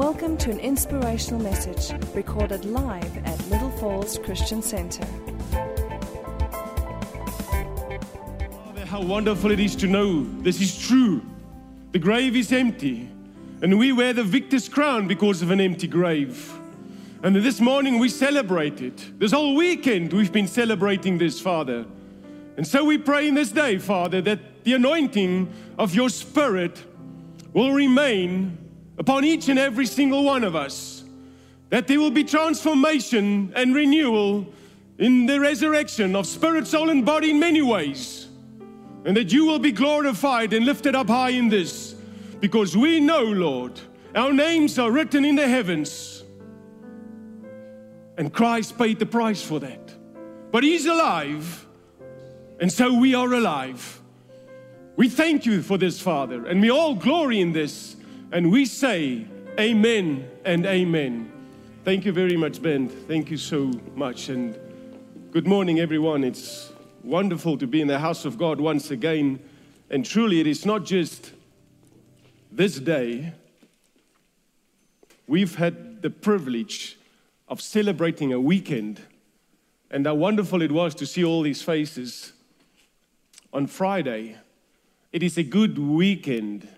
Welcome to an inspirational message recorded live at Little Falls Christian Center. Father, how wonderful it is to know this is true. The grave is empty, and we wear the victor's crown because of an empty grave. And this morning we celebrate it. This whole weekend we've been celebrating this, Father. And so we pray in this day, Father, that the anointing of your Spirit will remain upon each and every single one of us. That there will be transformation and renewal in the resurrection of spirit, soul, and body in many ways. And that you will be glorified and lifted up high in this. Because we know, Lord, our names are written in the heavens. And Christ paid the price for that. But He's alive. And so we are alive. We thank you for this, Father, and we all glory in this. And we say, Amen and Amen. Thank you very much, Ben. Thank you so much. And good morning, everyone. It's wonderful to be in the house of God once again. And truly, it is not just this day, we've had the privilege of celebrating a weekend. And how wonderful it was to see all these faces on Friday. It is a good weekend,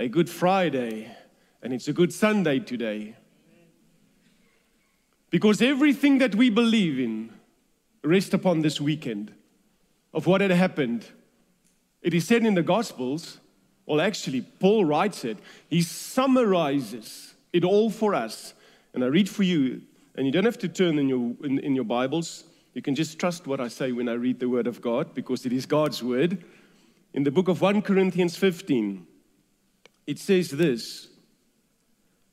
a good Friday, and it's a good Sunday today. Because everything that we believe in rests upon this weekend of what had happened. It is said in the Gospels, well, actually, Paul writes it, he summarizes it all for us. And I read for you, and you don't have to turn in your, in, in your Bibles. You can just trust what I say when I read the Word of God because it is God's Word. In the book of 1 Corinthians 15, it says this,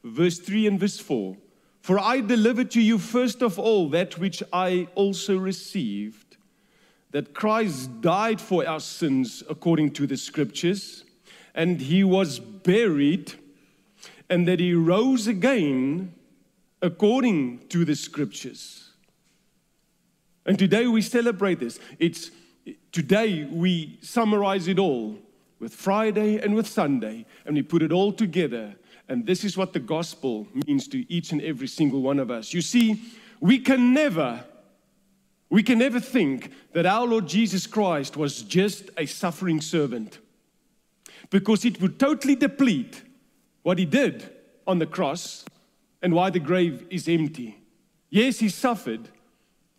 verse 3 and verse 4 For I delivered to you first of all that which I also received, that Christ died for our sins according to the scriptures, and he was buried, and that he rose again according to the scriptures. And today we celebrate this. It's today we summarize it all with Friday and with Sunday, and we put it all together. And this is what the gospel means to each and every single one of us. You see, we can never, we can never think that our Lord Jesus Christ was just a suffering servant because it would totally deplete what he did on the cross and why the grave is empty. Yes, he suffered,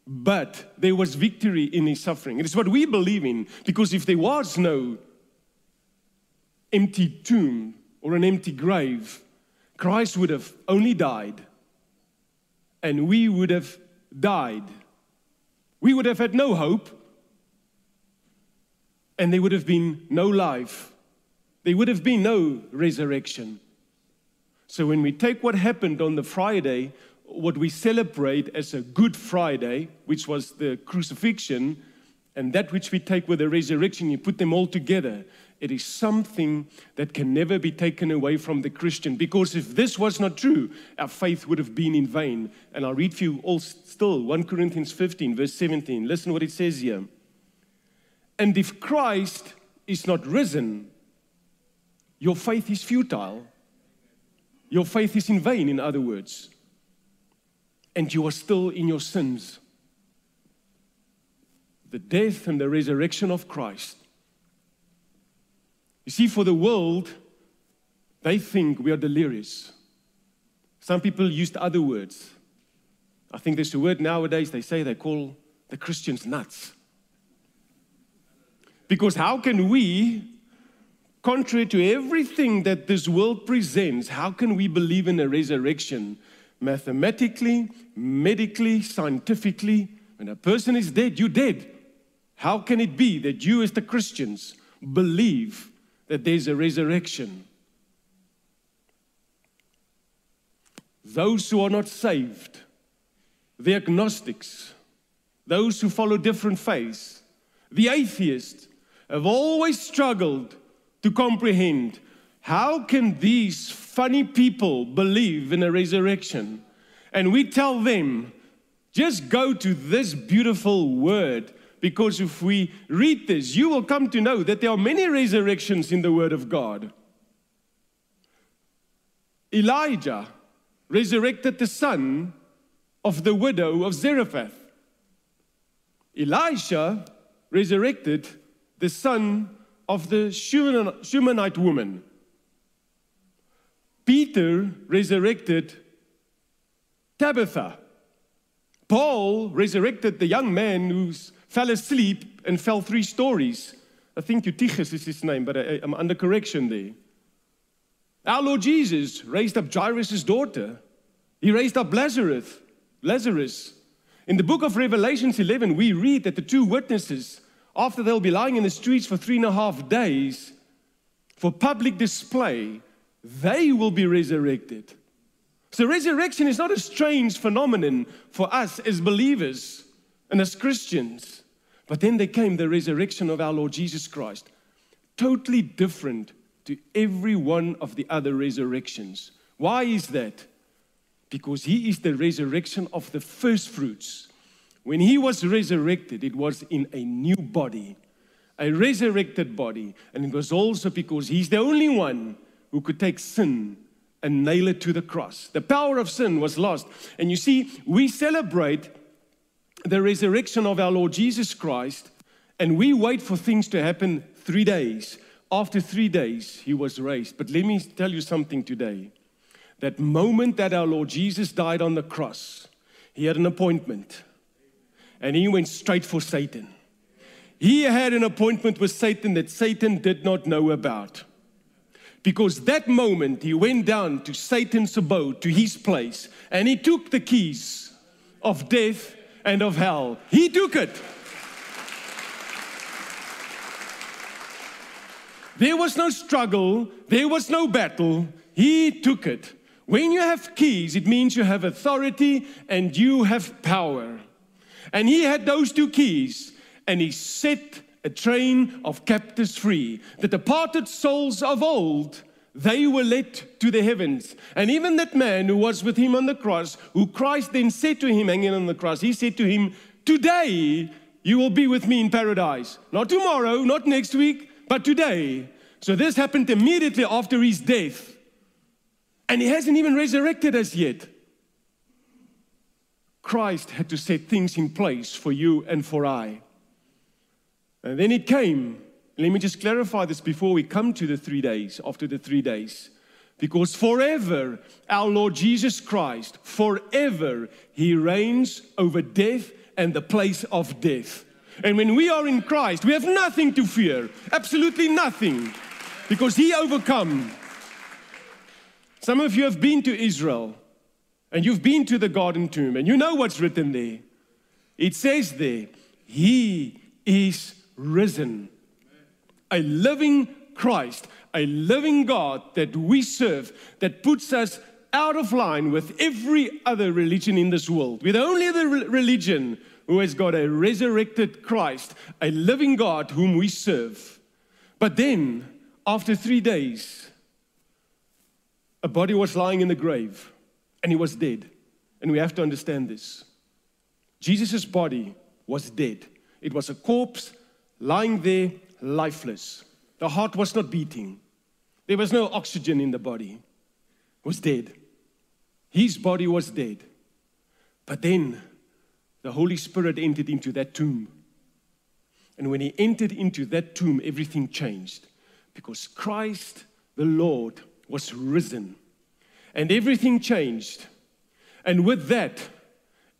but there was victory in his suffering. It is what we believe in because if there was no empty tomb or an empty grave, Christ would have only died and we would have died. We would have had no hope and there would have been no life. There would have been no resurrection. So when we take what happened on the Friday, what we celebrate as a Good Friday, which was the crucifixion, and that which we take with the resurrection, you put them all together. It is something that can never be taken away from the Christian. Because if this was not true, our faith would have been in vain. And I'll read for you all still 1 Corinthians 15, verse 17. Listen what it says here. And if Christ is not risen, your faith is futile. Your faith is in vain, in other words. And you are still in your sins. The death and the resurrection of Christ. You see, for the world, they think we are delirious. Some people used other words. I think there's a word nowadays they say they call the Christians nuts. Because how can we contrary to everything that this world presents, how can we believe in a resurrection? Mathematically, medically, scientifically, when a person is dead, you're dead. How can it be that you, as the Christians, believe that there's a resurrection? Those who are not saved, the agnostics, those who follow different faiths, the atheists, have always struggled to comprehend how can these funny people believe in a resurrection? And we tell them, just go to this beautiful word because if we read this, you will come to know that there are many resurrections in the Word of God. Elijah resurrected the son of the widow of Zarephath. Elisha resurrected the son of the Shunammite woman. Peter resurrected Tabitha. Paul resurrected the young man who fell asleep and fell three stories. I think Eutychus is his name, but I, am under correction there. Our Lord Jesus raised up Jairus' daughter. He raised up Lazarus. Lazarus. In the book of Revelations 11, we read that the two witnesses, after they'll be lying in the streets for three and a half days for public display, they will be resurrected. So, resurrection is not a strange phenomenon for us as believers and as Christians. But then there came the resurrection of our Lord Jesus Christ, totally different to every one of the other resurrections. Why is that? Because he is the resurrection of the first fruits. When he was resurrected, it was in a new body, a resurrected body. And it was also because he's the only one who could take sin and nail it to the cross. The power of sin was lost. And you see, we celebrate the resurrection of our Lord Jesus Christ and we wait for things to happen three days. After three days, he was raised. But let me tell you something today. That moment that our Lord Jesus died on the cross, he had an appointment and he went straight for Satan. He had an appointment with Satan that Satan did not know about. Because that moment he went down to Satan's abode, to his place, and he took the keys of death and of hell. He took it. There was no struggle, there was no battle. He took it. When you have keys, it means you have authority and you have power. And he had those two keys, and he set a train of captives free. The departed souls of old, they were led to the heavens. And even that man who was with him on the cross, who Christ then said to him hanging on the cross, he said to him, Today you will be with me in paradise. Not tomorrow, not next week, but today. So this happened immediately after his death. And he hasn't even resurrected us yet. Christ had to set things in place for you and for I. And then it came. Let me just clarify this before we come to the three days, after the three days. Because forever, our Lord Jesus Christ, forever, He reigns over death and the place of death. And when we are in Christ, we have nothing to fear, absolutely nothing, because He overcome. Some of you have been to Israel and you've been to the garden tomb and you know what's written there. It says there, He is risen. A living Christ, a living God that we serve, that puts us out of line with every other religion in this world. We're the only other religion who has got a resurrected Christ, a living God whom we serve. But then, after three days, a body was lying in the grave and he was dead. And we have to understand this. Jesus' body was dead. It was a corpse lying there, lifeless. The heart was not beating. There was no oxygen in the body. It was dead. His body was dead. But then the Holy Spirit entered into that tomb. And when he entered into that tomb, everything changed because Christ the Lord was risen and everything changed. And with that,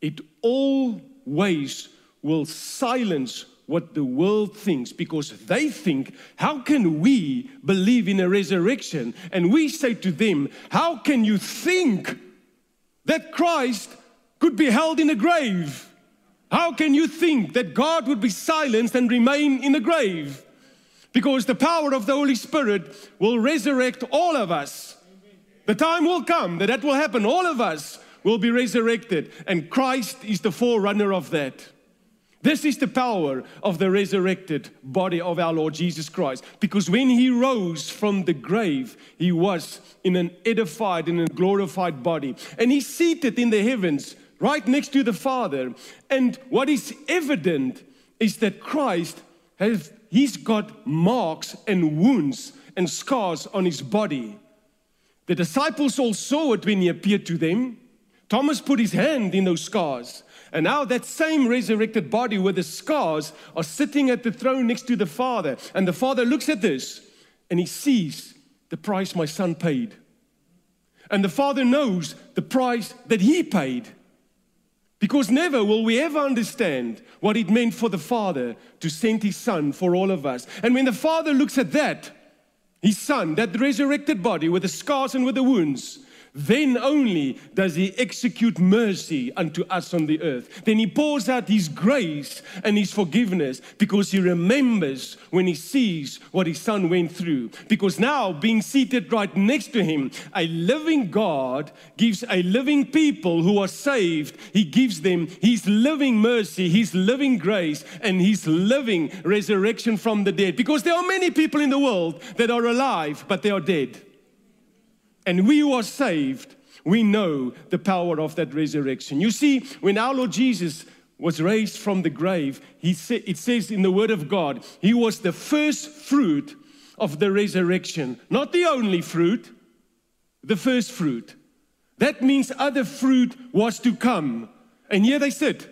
it always will silence what the world thinks because they think, how can we believe in a resurrection? And we say to them, how can you think that Christ could be held in a grave? How can you think that God would be silenced and remain in the grave? Because the power of the Holy Spirit will resurrect all of us the time will come that that will happen. All of us will be resurrected, and Christ is the forerunner of that. This is the power of the resurrected body of our Lord Jesus Christ. Because when he rose from the grave, he was in an edified and a glorified body. And he's seated in the heavens right next to the Father. And what is evident is that Christ has he's got marks and wounds and scars on his body The disciples all saw it when he appeared to them. Thomas put his hand in those scars. And now that same resurrected body with the scars are sitting at the throne next to the Father. And the Father looks at this and he sees the price my son paid. And the Father knows the price that he paid. Because never will we ever understand what it meant for the Father to send His Son for all of us. And when the Father looks at that, His Son, that resurrected body with the scars and with the wounds, then only does he execute mercy unto us on the earth. Then he pours out his grace and his forgiveness because he remembers when he sees what his son went through. Because now, being seated right next to him, a living God gives a living people who are saved, he gives them his living mercy, his living grace, and his living resurrection from the dead. Because there are many people in the world that are alive, but they are dead. And we who are saved, we know the power of that resurrection. You see, when our Lord Jesus was raised from the grave, he sa- it says in the Word of God, he was the first fruit of the resurrection. Not the only fruit, the first fruit. That means other fruit was to come. And here they sit.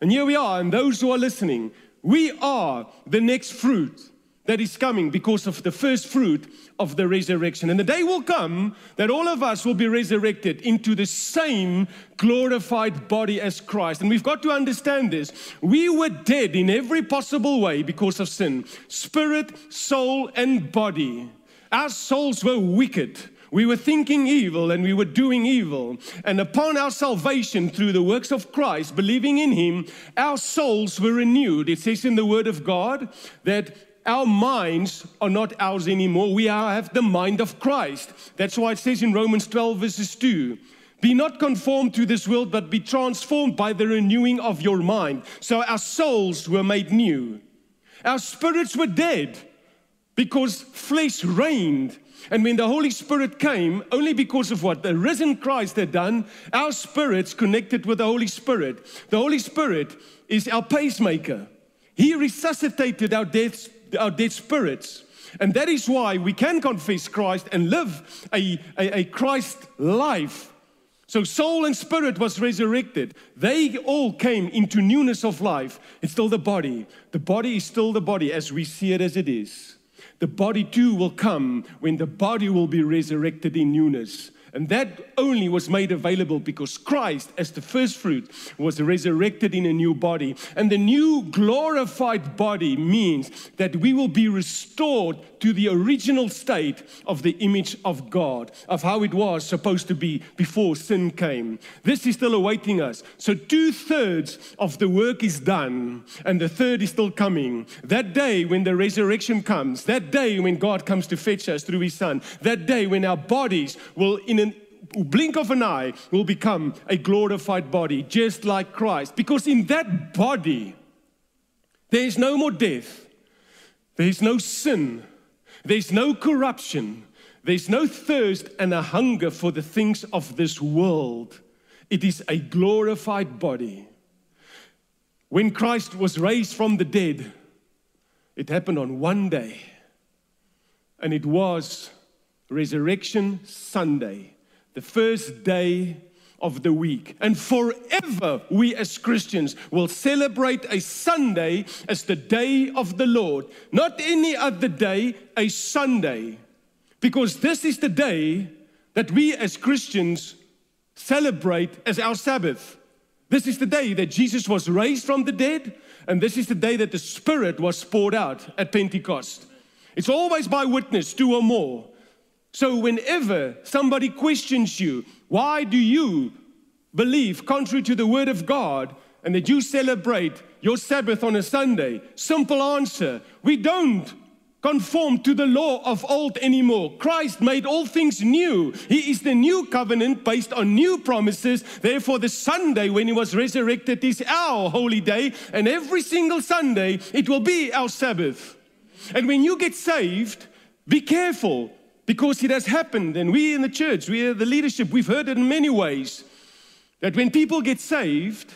And here we are, and those who are listening, we are the next fruit that is coming because of the first fruit of the resurrection. And the day will come that all of us will be resurrected into the same glorified body as Christ. And we've got to understand this. We were dead in every possible way because of sin spirit, soul, and body. Our souls were wicked. We were thinking evil and we were doing evil. And upon our salvation through the works of Christ, believing in Him, our souls were renewed. It says in the Word of God that our minds are not ours anymore. We are, have the mind of Christ. That's why it says in Romans 12, verses 2 Be not conformed to this world, but be transformed by the renewing of your mind. So our souls were made new. Our spirits were dead because flesh reigned. And when the Holy Spirit came, only because of what the risen Christ had done, our spirits connected with the Holy Spirit. The Holy Spirit is our pacemaker. He resuscitated our death our dead spirits. And that is why we can confess Christ and live a, a, a Christ life. So soul and spirit was resurrected. They all came into newness of life. It's still the body. The body is still the body as we see it as it is. The body too will come when the body will be resurrected in newness. And that only was made available because Christ, as the first fruit, was resurrected in a new body. And the new glorified body means that we will be restored to the original state of the image of God, of how it was supposed to be before sin came. This is still awaiting us. So, two thirds of the work is done, and the third is still coming. That day when the resurrection comes, that day when God comes to fetch us through His Son, that day when our bodies will, in a blink of an eye, will become a glorified body, just like Christ. Because in that body, there is no more death, there is no sin, there's no corruption. There's no thirst and a hunger for the things of this world. It is a glorified body. When Christ was raised from the dead, it happened on one day. And it was Resurrection Sunday, the first day of the week. And forever, we as Christians will celebrate a Sunday as the day of the Lord, not any other day, a Sunday, because this is the day that we as Christians celebrate as our Sabbath. This is the day that Jesus was raised from the dead, and this is the day that the Spirit was poured out at Pentecost. It's always by witness, two or more. So, whenever somebody questions you, why do you believe contrary to the word of God and that you celebrate your Sabbath on a Sunday? Simple answer we don't conform to the law of old anymore. Christ made all things new. He is the new covenant based on new promises. Therefore, the Sunday when He was resurrected is our holy day, and every single Sunday it will be our Sabbath. And when you get saved, be careful because it has happened. And we in the church, we are the leadership, we've heard it in many ways that when people get saved,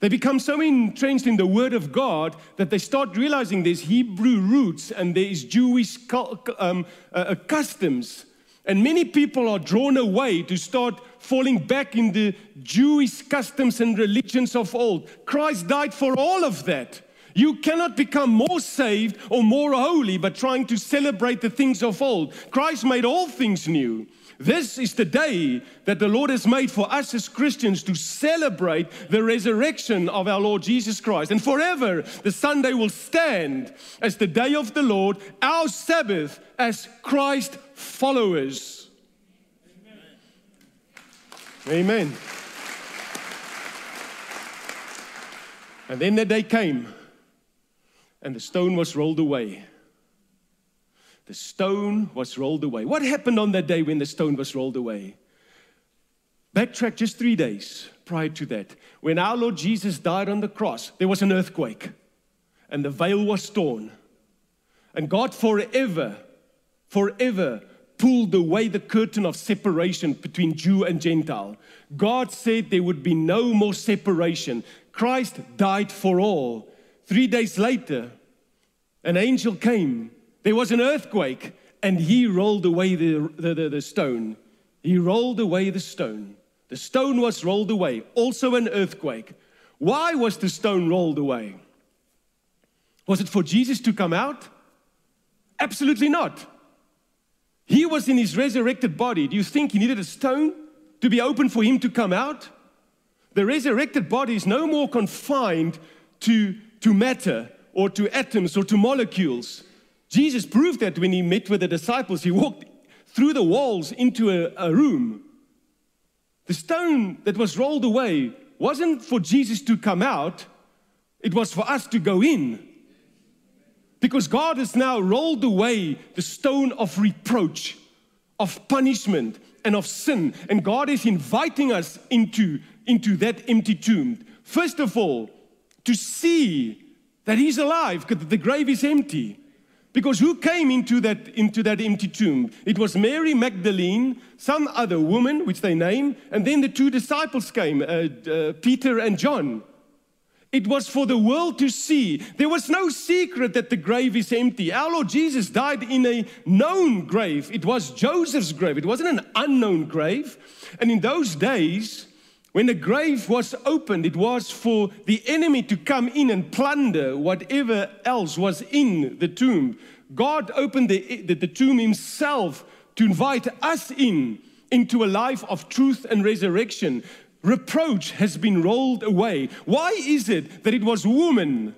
they become so entrenched in the Word of God that they start realizing there's Hebrew roots and there is Jewish um, uh, uh, customs And many people are drawn away to start falling back in the Jewish customs and religions of old. Christ died for all of that. You cannot become more saved or more holy by trying to celebrate the things of old. Christ made all things new. This is the day that the Lord has made for us as Christians to celebrate the resurrection of our Lord Jesus Christ. And forever, the Sunday will stand as the day of the Lord, our Sabbath as Christ followers. Amen. Amen. And then the day came, and the stone was rolled away. The stone was rolled away. What happened on that day when the stone was rolled away? Backtrack just three days prior to that. When our Lord Jesus died on the cross, there was an earthquake and the veil was torn. And God forever, forever pulled away the curtain of separation between Jew and Gentile. God said there would be no more separation. Christ died for all. Three days later, an angel came there was an earthquake, and he rolled away the, the, the, the stone. He rolled away the stone. The stone was rolled away, also an earthquake. Why was the stone rolled away? Was it for Jesus to come out? Absolutely not. He was in his resurrected body. Do you think he needed a stone to be open for him to come out? The resurrected body is no more confined to, to matter or to atoms or to molecules. Jesus proved that when he met with the disciples, he walked through the walls into a, a room. The stone that was rolled away wasn't for Jesus to come out, it was for us to go in. Because God has now rolled away the stone of reproach, of punishment, and of sin. And God is inviting us into, into that empty tomb. First of all, to see that He's alive, because the grave is empty. Because who came into that, into that empty tomb? It was Mary Magdalene, some other woman, which they name, and then the two disciples came, uh, uh, Peter and John. It was for the world to see. There was no secret that the grave is empty. Our Lord Jesus died in a known grave. It was Joseph's grave, it wasn't an unknown grave. And in those days, when the grave was opened, it was for the enemy to come in and plunder whatever else was in the tomb. God opened the, the, the, tomb himself to invite us in into a life of truth and resurrection. Reproach has been rolled away. Why is it that it was women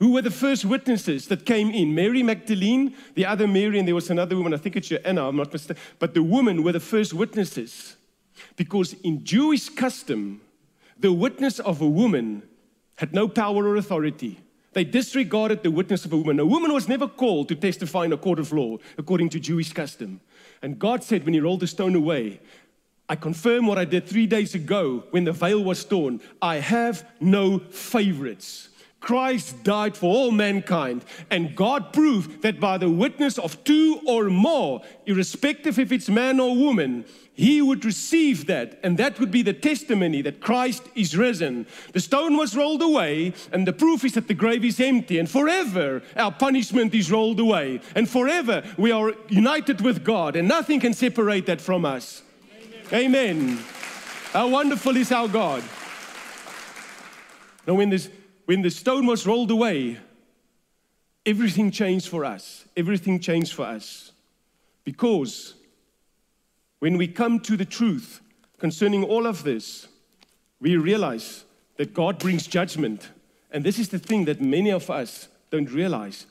who were the first witnesses that came in? Mary Magdalene, the other Mary, and there was another woman, I think it's Joanna, I'm not mistaken, but the women were the first witnesses. Because in Jewish custom, the witness of a woman had no power or authority. They disregarded the witness of a woman. A woman was never called to testify in a court of law, according to Jewish custom. And God said, when He rolled the stone away, I confirm what I did three days ago when the veil was torn. I have no favorites. Christ died for all mankind, and God proved that by the witness of two or more, irrespective if it's man or woman, he would receive that, and that would be the testimony that Christ is risen. The stone was rolled away, and the proof is that the grave is empty, and forever our punishment is rolled away, and forever we are united with God, and nothing can separate that from us. Amen. Amen. How wonderful is our God. Now, when this when the stone was rolled away, everything changed for us. Everything changed for us. Because when we come to the truth concerning all of this, we realize that God brings judgment. And this is the thing that many of us don't realize.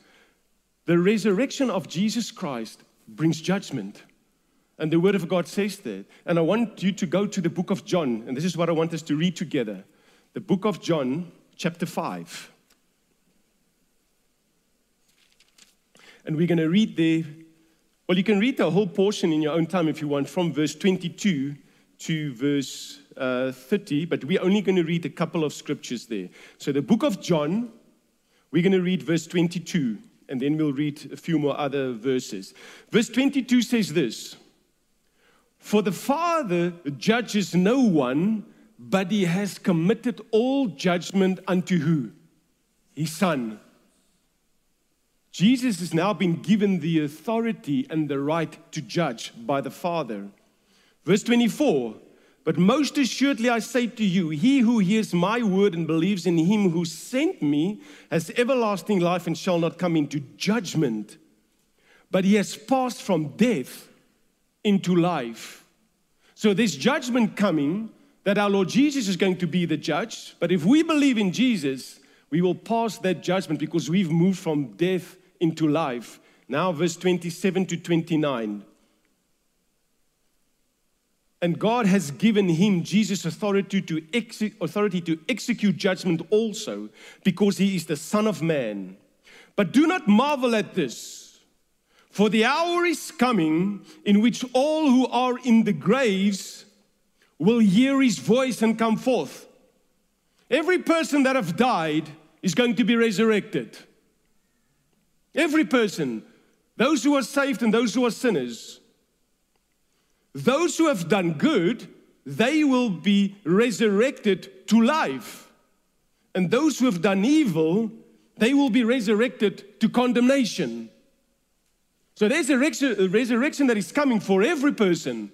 The resurrection of Jesus Christ brings judgment. And the Word of God says that. And I want you to go to the book of John, and this is what I want us to read together. The book of John, chapter 5. And we're going to read there. Well, you can read the whole portion in your own time if you want, from verse 22 to verse uh, 30, but we're only going to read a couple of scriptures there. So, the book of John, we're going to read verse 22, and then we'll read a few more other verses. Verse 22 says this For the Father judges no one but he has committed all judgment unto who? His son. Jesus has now been given the authority and the right to judge by the Father. Verse 24 But most assuredly I say to you, he who hears my word and believes in him who sent me has everlasting life and shall not come into judgment, but he has passed from death into life. So there's judgment coming that our Lord Jesus is going to be the judge, but if we believe in Jesus, we will pass that judgment because we've moved from death into life. Now, verse 27 to 29. And God has given him, Jesus, authority to, authority to execute judgment also, because he is the Son of Man. But do not marvel at this, for the hour is coming in which all who are in the graves will hear his voice and come forth. Every person that have died is going to be resurrected. Every person, those who are saved and those who are sinners, those who have done good, they will be resurrected to life. And those who have done evil, they will be resurrected to condemnation. So there's a resurrection that is coming for every person.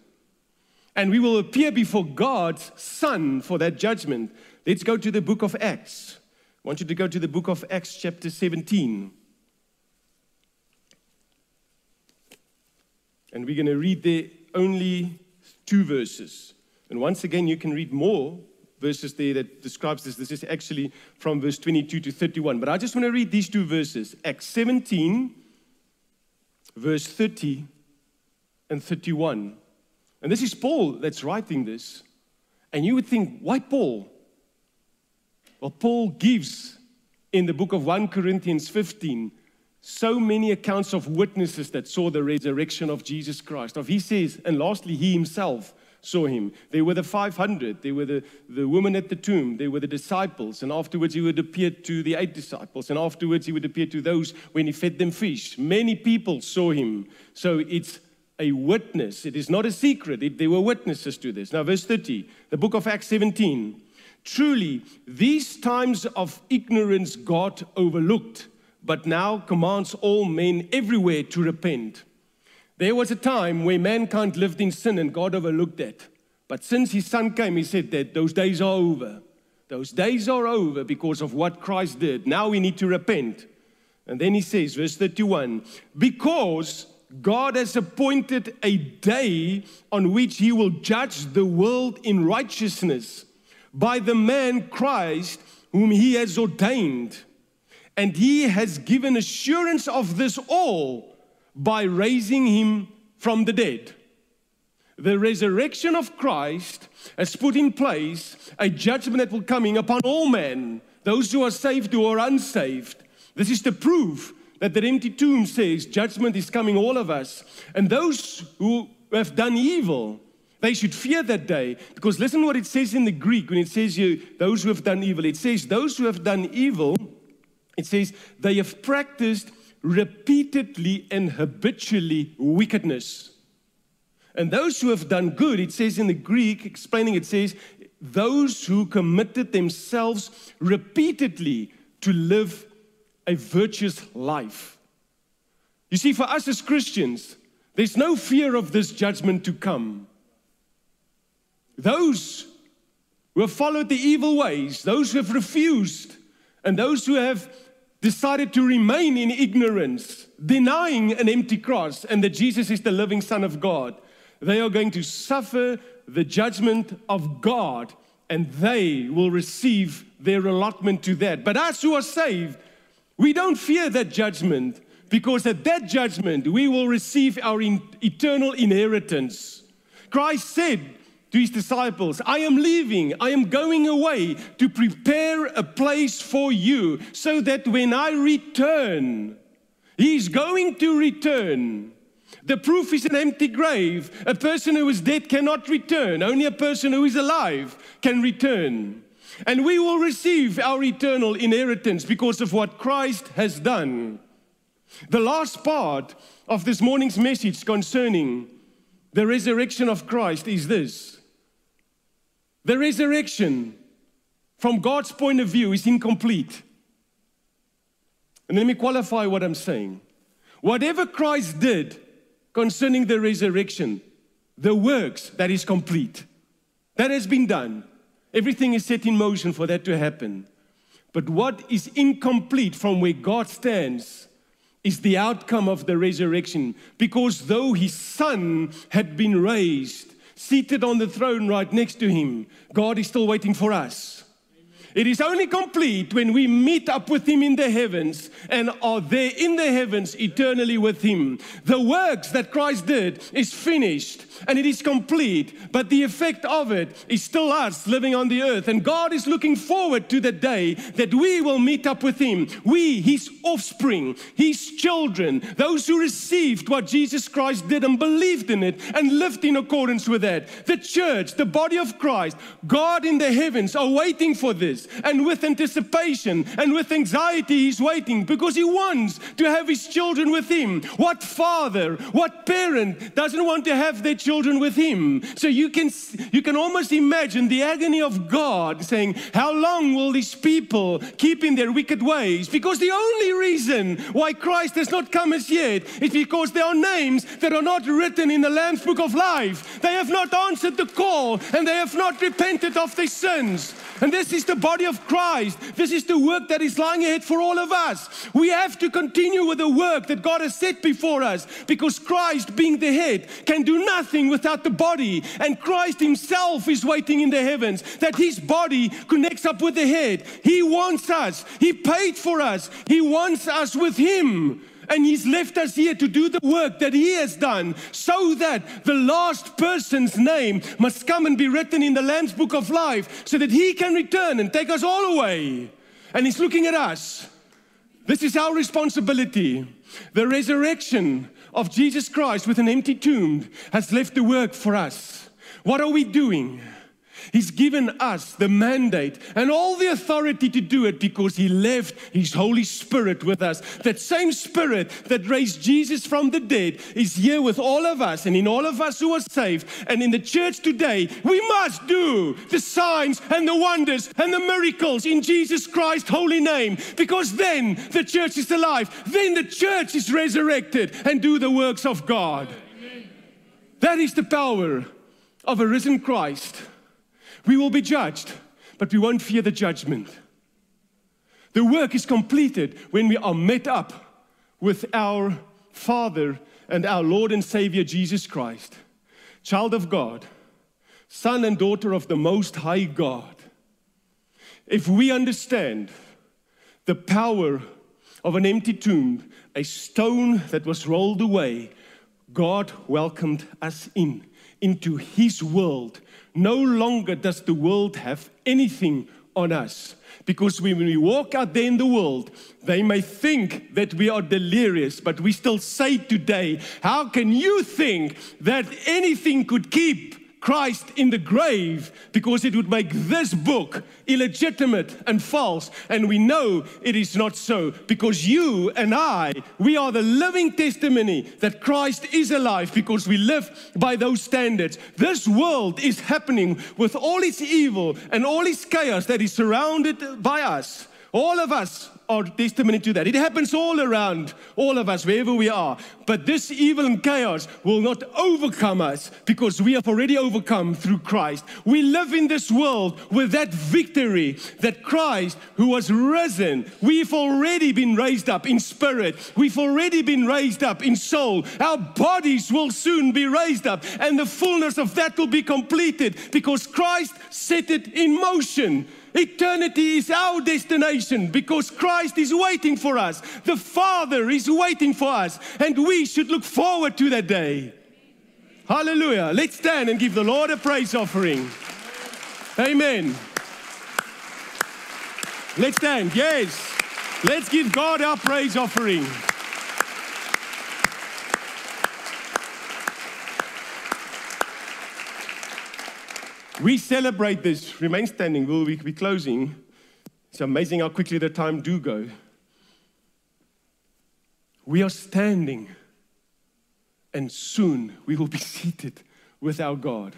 And we will appear before God's Son for that judgment. Let's go to the book of Acts. I want you to go to the book of Acts, chapter 17. And we're going to read there only two verses. And once again, you can read more verses there that describes this. This is actually from verse 22 to 31. But I just want to read these two verses Acts 17, verse 30 and 31. And this is Paul that's writing this. And you would think, why Paul? Well, Paul gives in the book of 1 Corinthians 15 so many accounts of witnesses that saw the resurrection of Jesus Christ. Of he says, and lastly, he himself saw him. There were the 500, there were the, the woman at the tomb, there were the disciples, and afterwards he would appear to the eight disciples, and afterwards he would appear to those when he fed them fish. Many people saw him. So it's a witness. It is not a secret. It, there were witnesses to this. Now, verse 30, the book of Acts 17. Truly, these times of ignorance God overlooked but now commands all men everywhere to repent. There was a time where mankind lived in sin and God overlooked that. But since his son came, he said that those days are over. Those days are over because of what Christ did. Now we need to repent. And then he says, verse 31 because God has appointed a day on which he will judge the world in righteousness by the man Christ whom he has ordained. And he has given assurance of this all by raising him from the dead. The resurrection of Christ has put in place a judgment that will coming upon all men, those who are saved or unsaved. This is the proof that the empty tomb says judgment is coming all of us. And those who have done evil, they should fear that day because listen what it says in the Greek when it says you those who have done evil. It says those who have done evil it says, they have practiced repeatedly and habitually wickedness. And those who have done good, it says in the Greek, explaining it says, those who committed themselves repeatedly to live a virtuous life. You see, for us as Christians, there's no fear of this judgment to come. Those who have followed the evil ways, those who have refused, and those who have decided to remain in ignorance, denying an empty cross and that Jesus is the living Son of God, they are going to suffer the judgment of God and they will receive their allotment to that. But us who are saved, we don't fear that judgment because at that judgment we will receive our in- eternal inheritance. Christ said, to his disciples, I am leaving, I am going away to prepare a place for you so that when I return, he's going to return. The proof is an empty grave. A person who is dead cannot return. Only a person who is alive can return. And we will receive our eternal inheritance because of what Christ has done. The last part of this morning's message concerning the resurrection of Christ is this the resurrection, from God's point of view, is incomplete. And let me qualify what I'm saying. Whatever Christ did concerning the resurrection, the works that is complete, that has been done. Everything is set in motion for that to happen. But what is incomplete from where God stands is the outcome of the resurrection. Because though his son had been raised, seated on the throne right next to him, God is still waiting for us. It is only complete when we meet up with Him in the heavens and are there in the heavens eternally with Him. The works that Christ did is finished and it is complete, but the effect of it is still us living on the earth. And God is looking forward to the day that we will meet up with Him. We, His offspring, His children, those who received what Jesus Christ did and believed in it and lived in accordance with that. The church, the body of Christ, God in the heavens are waiting for this. And with anticipation and with anxiety, He's waiting because He wants to have His children with Him. What father, what parent doesn't want to have their children with Him? So you can, you can almost imagine the agony of God saying, How long will these people keep in their wicked ways? Because the only reason why Christ has not come as yet is because there are names that are not written in the Lamb's Book of Life. They have not answered the call and they have not repented of their sins. And this is the body of Christ. This is the work that is lying ahead for all of us. We have to continue with the work that God has set before us because Christ, being the head, can do nothing without the body. And Christ Himself is waiting in the heavens that His body connects up with the head. He wants us, He paid for us, He wants us with Him. And He's left us here to do the work that He has done so that the last person's name must come and be written in the Lamb's Book of Life so that He can return and take us all away. And He's looking at us. This is our responsibility. The resurrection of Jesus Christ with an empty tomb has left the work for us. What are we doing? He's given us the mandate and all the authority to do it because He left His Holy Spirit with us. That same Spirit that raised Jesus from the dead is here with all of us and in all of us who are saved. And in the church today, we must do the signs and the wonders and the miracles in Jesus Christ's holy name because then the church is alive. Then the church is resurrected and do the works of God. That is the power of a risen Christ. We will be judged, but we won't fear the judgment. The work is completed when we are met up with our Father and our Lord and Savior Jesus Christ. Child of God, son and daughter of the Most High God. If we understand the power of an empty tomb, a stone that was rolled away, God welcomed us in into His world no longer does the world have anything on us. Because when we walk out there in the world, they may think that we are delirious, but we still say today, How can you think that anything could keep Christ in the grave because it would make this book illegitimate and false. And we know it is not so because you and I, we are the living testimony that Christ is alive because we live by those standards. This world is happening with all its evil and all its chaos that is surrounded by us. All of us are testimony to that. It happens all around, all of us, wherever we are. But this evil and chaos will not overcome us because we have already overcome through Christ. We live in this world with that victory that Christ, who was risen, we've already been raised up in spirit. We've already been raised up in soul. Our bodies will soon be raised up, and the fullness of that will be completed because Christ set it in motion. Eternity is our destination because Christ is waiting for us. The Father is waiting for us, and we should look forward to that day. Hallelujah. Let's stand and give the Lord a praise offering. Amen. Let's stand. Yes. Let's give God our praise offering. We celebrate this. Remain standing. We'll be closing. It's amazing how quickly the time do go. We are standing, and soon we will be seated with our God.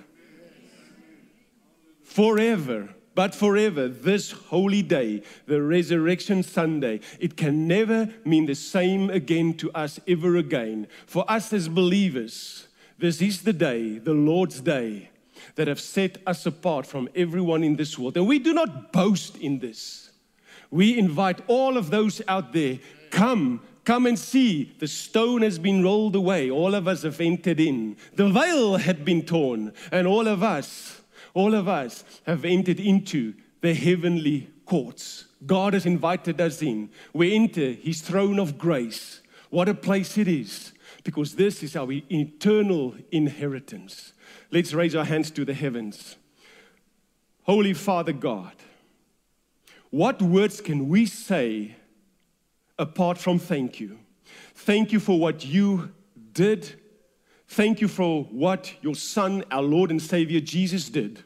Forever but forever, this holy day, the Resurrection Sunday, it can never mean the same again to us ever again. For us as believers, this is the day, the Lord's day, that have set us apart from everyone in this world. And we do not boast in this. We invite all of those out there, come, come and see. The stone has been rolled away. All of us have entered in. The veil had been torn, and all of us, all of us have entered into the heavenly courts. God has invited us in. We enter his throne of grace. What a place it is, because this is our eternal inheritance. Let's raise our hands to the heavens. Holy Father God, what words can we say apart from thank you? Thank you for what you did. Thank you for what your Son, our Lord and Savior Jesus, did.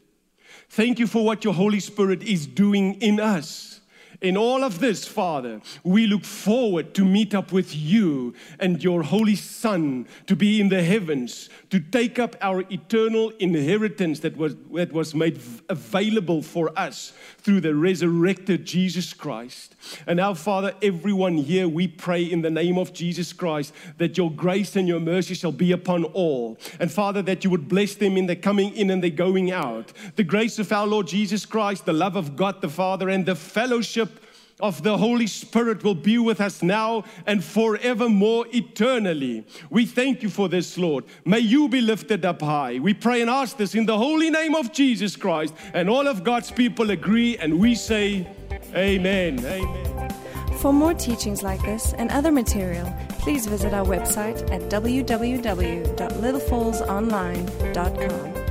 Thank you for what your Holy Spirit is doing in us. In all of this, Father, we look forward to meet up with you and your Holy Son to be in the heavens, to take up our eternal inheritance that was, that was made available for us through the resurrected Jesus Christ. And now, Father, everyone here, we pray in the name of Jesus Christ that your grace and your mercy shall be upon all. And Father, that you would bless them in the coming in and the going out. The grace of our Lord Jesus Christ, the love of God the Father, and the fellowship of the Holy Spirit will be with us now and forevermore eternally. We thank you for this, Lord. May you be lifted up high. We pray and ask this in the holy name of Jesus Christ. And all of God's people agree, and we say, Amen. Amen. For more teachings like this and other material, please visit our website at www.littlefallsonline.com.